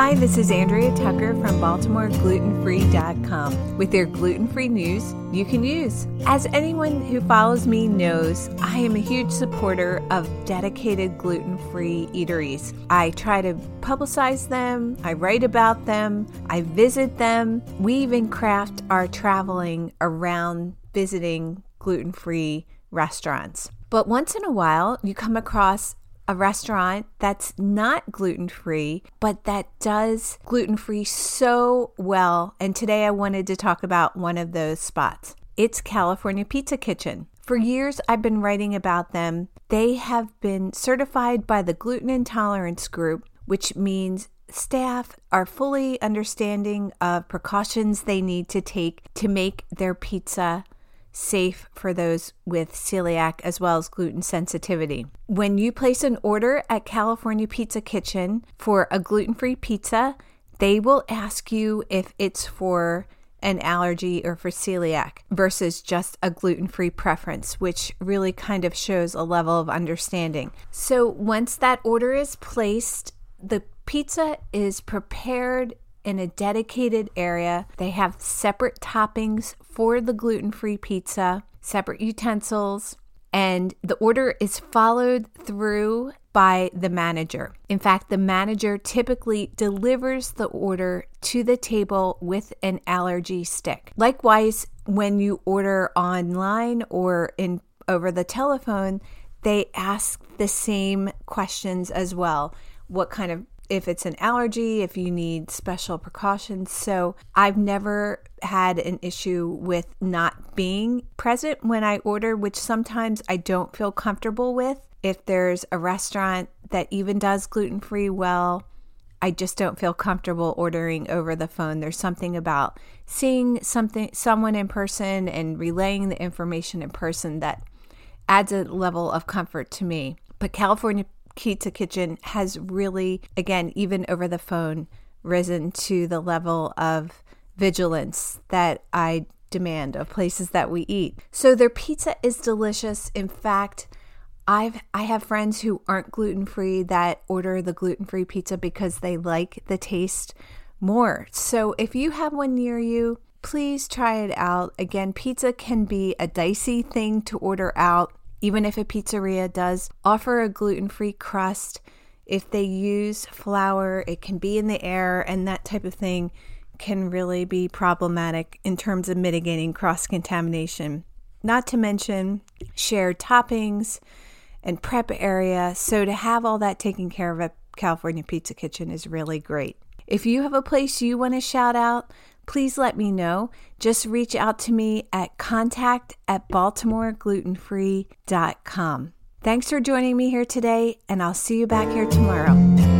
Hi, this is Andrea Tucker from BaltimoreGlutenFree.com with their gluten free news you can use. As anyone who follows me knows, I am a huge supporter of dedicated gluten free eateries. I try to publicize them, I write about them, I visit them. We even craft our traveling around visiting gluten free restaurants. But once in a while, you come across a restaurant that's not gluten free, but that does gluten free so well. And today I wanted to talk about one of those spots. It's California Pizza Kitchen. For years, I've been writing about them. They have been certified by the Gluten Intolerance Group, which means staff are fully understanding of precautions they need to take to make their pizza safe for those with celiac as well as gluten sensitivity. When you place an order at California Pizza Kitchen for a gluten free pizza, they will ask you if it's for an allergy or for celiac versus just a gluten free preference, which really kind of shows a level of understanding. So once that order is placed, the pizza is prepared in a dedicated area. They have separate toppings for the gluten free pizza, separate utensils, and the order is followed through by the manager. In fact, the manager typically delivers the order to the table with an allergy stick. Likewise, when you order online or in over the telephone, they ask the same questions as well. What kind of if it's an allergy, if you need special precautions. So I've never had an issue with not being present when I order, which sometimes I don't feel comfortable with. If there's a restaurant that even does gluten free well, I just don't feel comfortable ordering over the phone. There's something about seeing something someone in person and relaying the information in person that adds a level of comfort to me. But California Pizza Kitchen has really, again, even over the phone, risen to the level of vigilance that I demand of places that we eat. So their pizza is delicious. In fact, I've I have friends who aren't gluten-free that order the gluten-free pizza because they like the taste more. So if you have one near you, please try it out. Again, pizza can be a dicey thing to order out even if a pizzeria does offer a gluten free crust, if they use flour, it can be in the air, and that type of thing can really be problematic in terms of mitigating cross contamination. Not to mention shared toppings and prep area. So, to have all that taken care of at California Pizza Kitchen is really great. If you have a place you want to shout out, please let me know. Just reach out to me at contact at baltimoreglutenfree.com. Thanks for joining me here today, and I'll see you back here tomorrow.